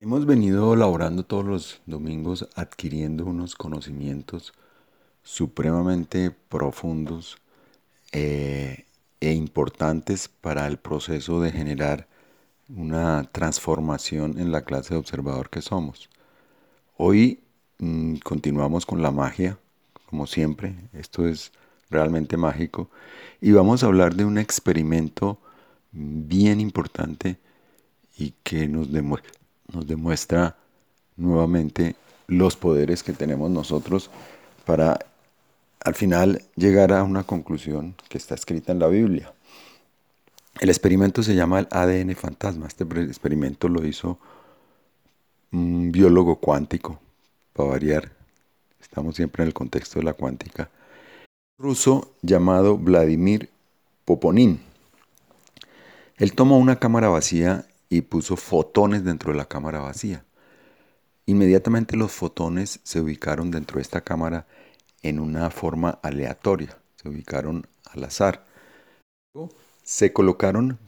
Hemos venido laborando todos los domingos adquiriendo unos conocimientos supremamente profundos eh, e importantes para el proceso de generar una transformación en la clase de observador que somos. Hoy mm, continuamos con la magia, como siempre, esto es realmente mágico, y vamos a hablar de un experimento bien importante y que nos demuestra nos demuestra nuevamente los poderes que tenemos nosotros para al final llegar a una conclusión que está escrita en la Biblia. El experimento se llama el ADN fantasma. Este experimento lo hizo un biólogo cuántico, para variar. Estamos siempre en el contexto de la cuántica. Ruso llamado Vladimir Poponin. Él tomó una cámara vacía y puso fotones dentro de la cámara vacía. Inmediatamente los fotones se ubicaron dentro de esta cámara en una forma aleatoria, se ubicaron al azar. Se colocaron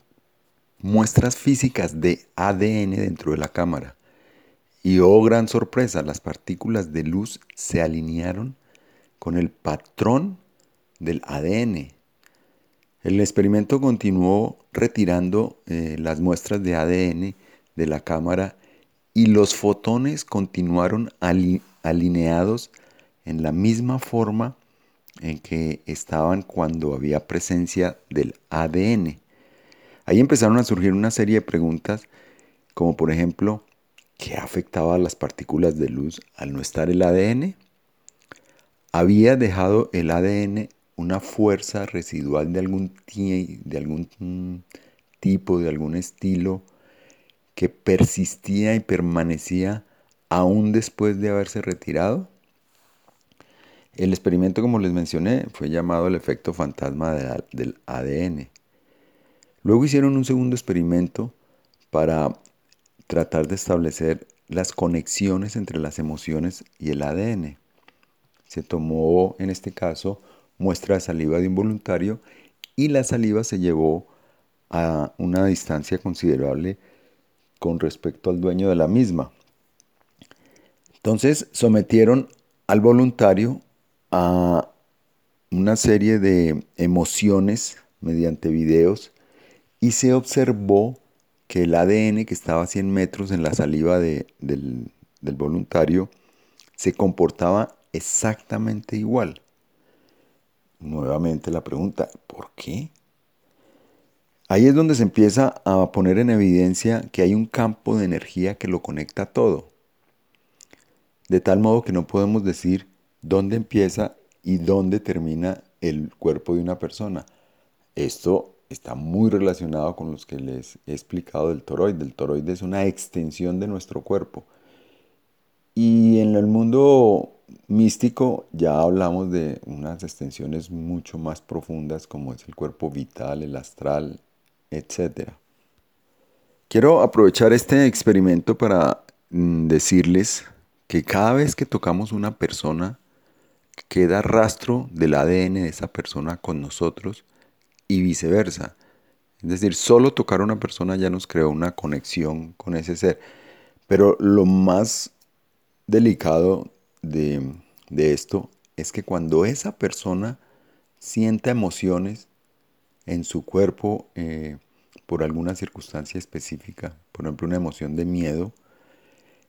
muestras físicas de ADN dentro de la cámara. Y oh gran sorpresa, las partículas de luz se alinearon con el patrón del ADN. El experimento continuó retirando eh, las muestras de ADN de la cámara y los fotones continuaron alineados en la misma forma en que estaban cuando había presencia del ADN. Ahí empezaron a surgir una serie de preguntas como por ejemplo, ¿qué afectaba a las partículas de luz al no estar el ADN? ¿Había dejado el ADN una fuerza residual de algún, de algún tipo, de algún estilo, que persistía y permanecía aún después de haberse retirado? El experimento, como les mencioné, fue llamado el efecto fantasma del ADN. Luego hicieron un segundo experimento para tratar de establecer las conexiones entre las emociones y el ADN. Se tomó, en este caso, muestra de saliva de involuntario y la saliva se llevó a una distancia considerable con respecto al dueño de la misma. Entonces sometieron al voluntario a una serie de emociones mediante videos y se observó que el ADN que estaba a 100 metros en la saliva del voluntario se comportaba exactamente igual. Nuevamente la pregunta, ¿por qué? Ahí es donde se empieza a poner en evidencia que hay un campo de energía que lo conecta todo. De tal modo que no podemos decir dónde empieza y dónde termina el cuerpo de una persona. Esto está muy relacionado con los que les he explicado del toroide. El toroide es una extensión de nuestro cuerpo. Y en el mundo místico ya hablamos de unas extensiones mucho más profundas como es el cuerpo vital, el astral, etc. Quiero aprovechar este experimento para mm, decirles que cada vez que tocamos una persona, queda rastro del ADN de esa persona con nosotros y viceversa. Es decir, solo tocar a una persona ya nos creó una conexión con ese ser. Pero lo más delicado de, esto es que cuando esa persona sienta emociones en su cuerpo eh, por alguna circunstancia específica, por ejemplo una emoción de miedo,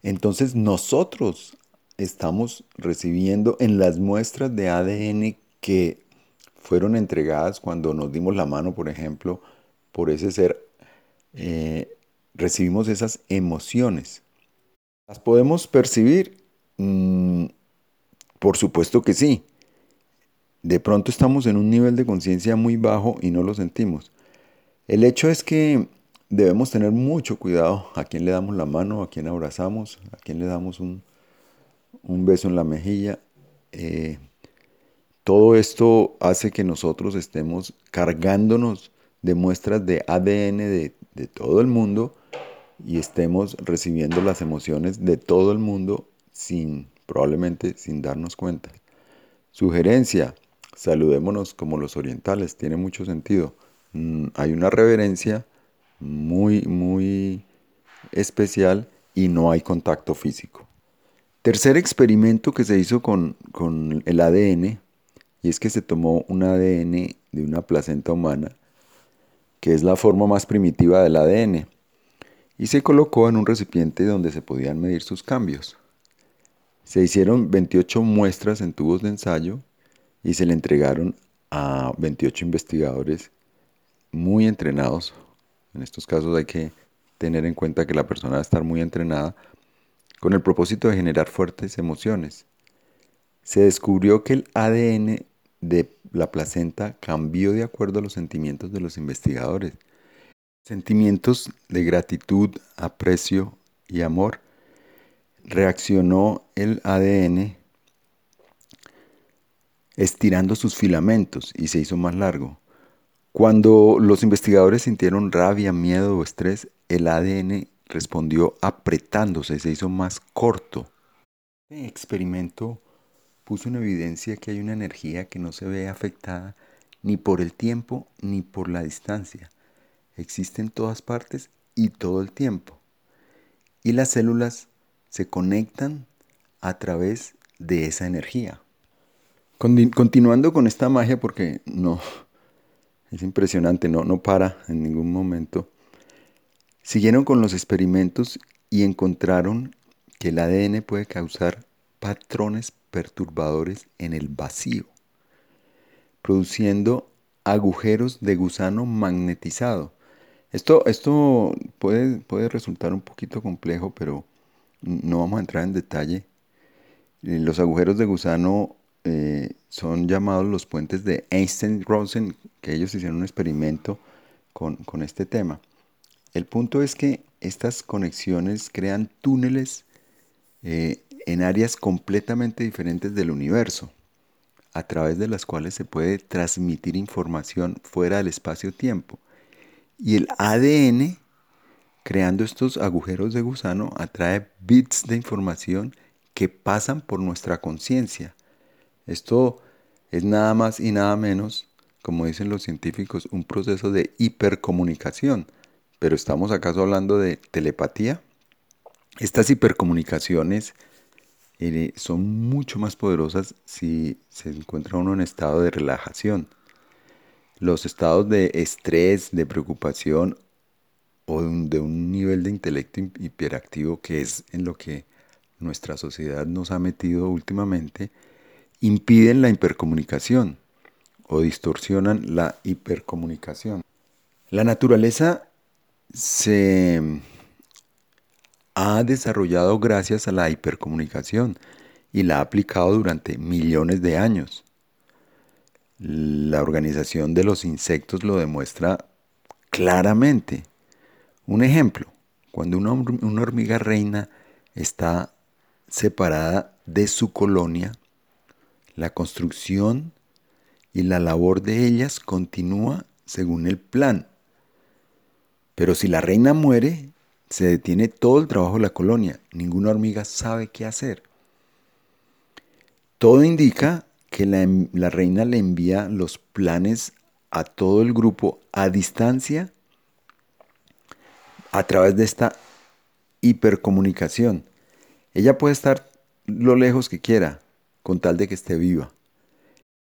entonces nosotros estamos recibiendo en las muestras de ADN que fueron entregadas cuando nos dimos la mano, por ejemplo, por ese ser, eh, recibimos esas emociones. Las podemos percibir Mm, por supuesto que sí. De pronto estamos en un nivel de conciencia muy bajo y no lo sentimos. El hecho es que debemos tener mucho cuidado a quién le damos la mano, a quién abrazamos, a quién le damos un, beso en la mejilla. Eh, todo esto hace que nosotros estemos cargándonos de muestras de ADN de, de todo el mundo y estemos recibiendo las emociones de todo el mundo sin, probablemente sin darnos cuenta. Sugerencia, saludémonos como los orientales, tiene mucho sentido. Mm, hay una reverencia muy, muy especial y no hay contacto físico. Tercer experimento que se hizo con, con el ADN, y es que se tomó un ADN de una placenta humana, que es la forma más primitiva del ADN, y se colocó en un recipiente donde se podían medir sus cambios. Se hicieron 28 muestras en tubos de ensayo y se le entregaron a 28 investigadores muy entrenados. En estos casos hay que tener en cuenta que la persona debe estar muy entrenada con el propósito de generar fuertes emociones. Se descubrió que el ADN de la placenta cambió de acuerdo a los sentimientos de los investigadores. Sentimientos de gratitud, aprecio y amor. Reaccionó el ADN estirando sus filamentos y se hizo más largo. Cuando los investigadores sintieron rabia, miedo o estrés, el ADN respondió apretándose, se hizo más corto. Este experimento puso en evidencia que hay una energía que no se ve afectada ni por el tiempo ni por la distancia. Existe en todas partes y todo el tiempo. Y las células se conectan a través de esa energía. Continuando con esta magia, porque no, es impresionante, no, no para en ningún momento. Siguieron con los experimentos y encontraron que el ADN puede causar patrones perturbadores en el vacío, produciendo agujeros de gusano magnetizado. Esto, esto puede, puede resultar un poquito complejo, pero no vamos a entrar en detalle. Eh, los agujeros de gusano eh, son llamados los puentes de Einstein-Rosen, que ellos hicieron un experimento con, con este tema. El punto es que estas conexiones crean túneles eh, en áreas completamente diferentes del universo, a través de las cuales se puede transmitir información fuera del espacio-tiempo. Y el ADN, creando estos agujeros de gusano, atrae bits de información que pasan por nuestra conciencia. Esto es nada más y nada menos, como dicen los científicos, un proceso de hipercomunicación pero ¿estamos acaso hablando de telepatía? Estas hipercomunicaciones eh, son mucho más poderosas si se encuentra uno en estado de relajación. Los estados de estrés, de preocupación o de un nivel de intelecto hiperactivo que es en lo que nuestra sociedad nos ha metido últimamente, impiden la hipercomunicación o distorsionan la hipercomunicación. La naturaleza se ha desarrollado gracias a la hipercomunicación y la ha aplicado durante millones de años. La organización de los insectos lo demuestra claramente. Un ejemplo, cuando una, hormiga reina está separada de su colonia, la construcción y la labor de ellas continúa según el plan pero si la reina muere, se detiene todo el trabajo de la colonia. Ninguna hormiga sabe qué hacer. Todo indica que la, reina le envía los planes a todo el grupo a distancia a través de esta hipercomunicación. Ella puede estar lo lejos que quiera, con tal de que esté viva.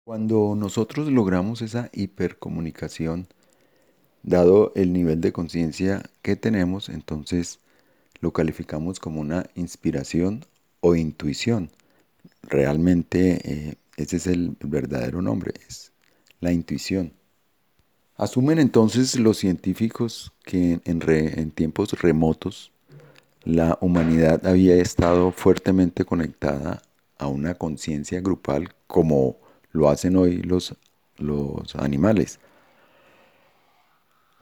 Cuando nosotros logramos esa hipercomunicación, Dado el nivel de conciencia que tenemos, entonces lo calificamos como una inspiración o intuición. Realmente eh, ese es el verdadero nombre, es la intuición. Asumen entonces los científicos que en, tiempos remotos la humanidad había estado fuertemente conectada a una conciencia grupal como lo hacen hoy los, los animales.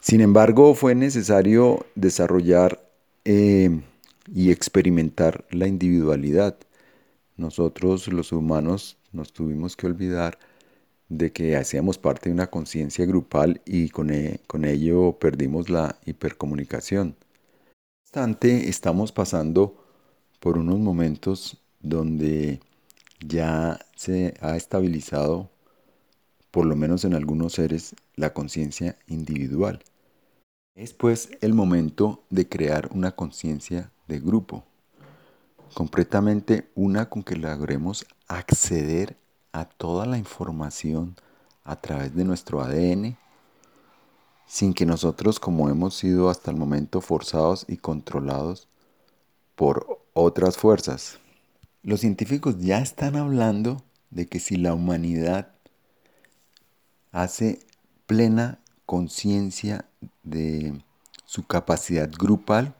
Sin embargo, fue necesario desarrollar eh, y experimentar la individualidad. Nosotros los humanos nos tuvimos que olvidar de que hacíamos parte de una conciencia grupal y con, e, con, ello perdimos la hipercomunicación. No obstante, estamos pasando por unos momentos donde ya se ha estabilizado, por lo menos en algunos seres, la conciencia individual. Es pues el momento de crear una conciencia de grupo. Completamente una con que logremos acceder a toda la información a través de nuestro ADN sin que nosotros, como hemos sido hasta el momento forzados y controlados por otras fuerzas. Los científicos ya están hablando de que si la humanidad hace plena conciencia de su capacidad grupal,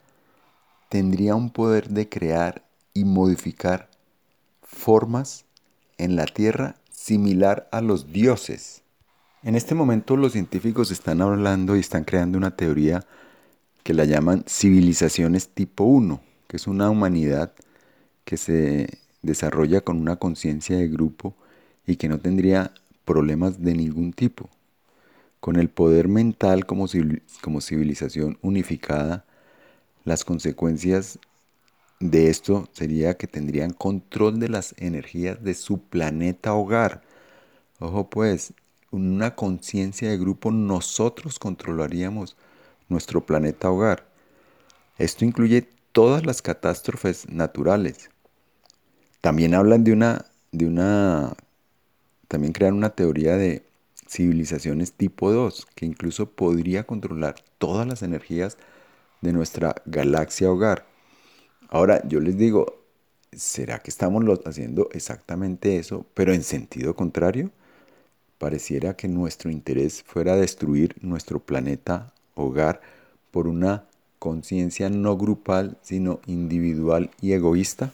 tendría un poder de crear y modificar formas en la Tierra similar a los dioses. En este momento los científicos están hablando y están creando una teoría que la llaman civilizaciones tipo 1, que es una humanidad que se desarrolla con una conciencia de grupo y que no tendría problemas de ningún tipo. Con el poder mental como, civilización unificada, las consecuencias de esto sería que tendrían control de las energías de su planeta hogar. Ojo pues, una conciencia de grupo nosotros controlaríamos nuestro planeta hogar. Esto incluye todas las catástrofes naturales. También hablan de una, de una, también crean una teoría de civilizaciones tipo 2, que incluso podría controlar todas las energías de nuestra galaxia hogar. Ahora, yo les digo, ¿será que estamos haciendo exactamente eso, pero en sentido contrario? Pareciera que nuestro interés fuera destruir nuestro planeta hogar por una conciencia no grupal, sino individual y egoísta.